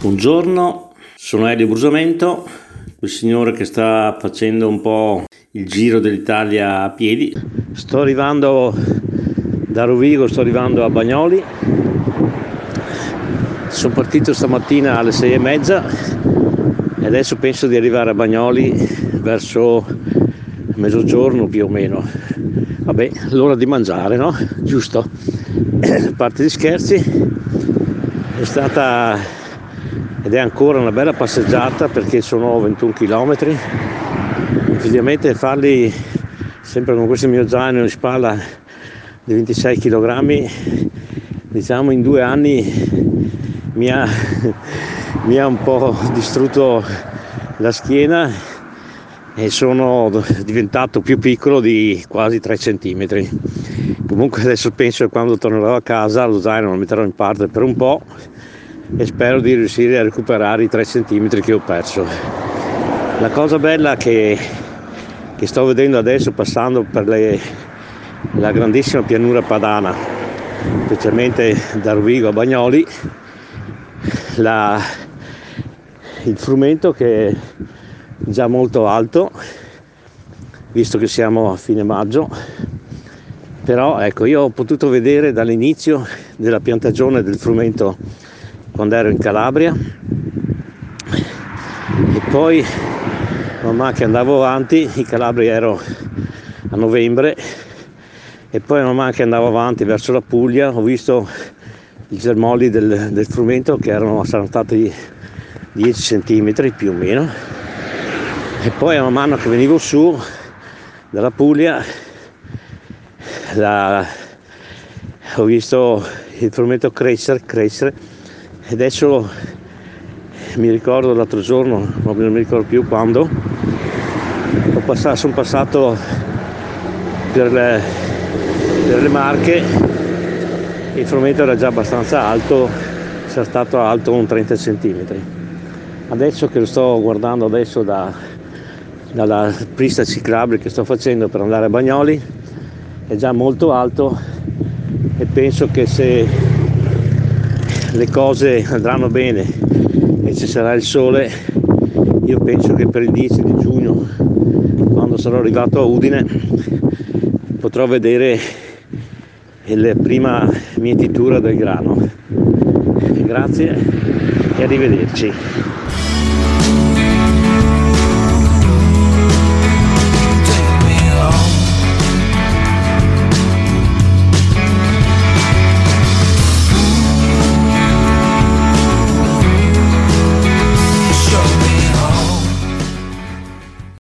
Buongiorno, sono Elio Brusamento, il signore che sta facendo un po' il giro dell'Italia a piedi. Sto arrivando da Rovigo, sto arrivando a Bagnoli. Sono partito stamattina alle sei e mezza e adesso penso di arrivare a Bagnoli verso mezzogiorno più o meno. Vabbè, l'ora di mangiare, no? Giusto? A parte gli scherzi, è stata ed è ancora una bella passeggiata perché sono 21 km effettivamente farli sempre con questo mio zaino in spalla di 26 kg diciamo in due anni mi ha, mi ha un po' distrutto la schiena e sono diventato più piccolo di quasi 3 cm comunque adesso penso che quando tornerò a casa lo zaino lo metterò in parte per un po' e spero di riuscire a recuperare i 3 cm che ho perso. La cosa bella che, che sto vedendo adesso passando per le, la grandissima pianura padana, specialmente da Rovigo a Bagnoli, la, il frumento che è già molto alto, visto che siamo a fine maggio, però ecco io ho potuto vedere dall'inizio della piantagione del frumento quando ero in Calabria. E poi man mano che andavo avanti in Calabria ero a novembre e poi man mano che andavo avanti verso la Puglia ho visto i germogli del, del frumento che erano, saranno stati 10 cm più o meno. E poi man mano che venivo su dalla Puglia la, ho visto il frumento crescere, crescere adesso mi ricordo l'altro giorno, non mi ricordo più quando, passato, sono passato per le, per le Marche il frumento era già abbastanza alto, sia stato alto un 30 cm. Adesso che lo sto guardando adesso da, dalla pista ciclabile che sto facendo per andare a Bagnoli, è già molto alto e penso che se le cose andranno bene e ci sarà il sole, io penso che per il 10 di giugno, quando sarò arrivato a Udine, potrò vedere la prima mietitura del grano. Grazie e arrivederci.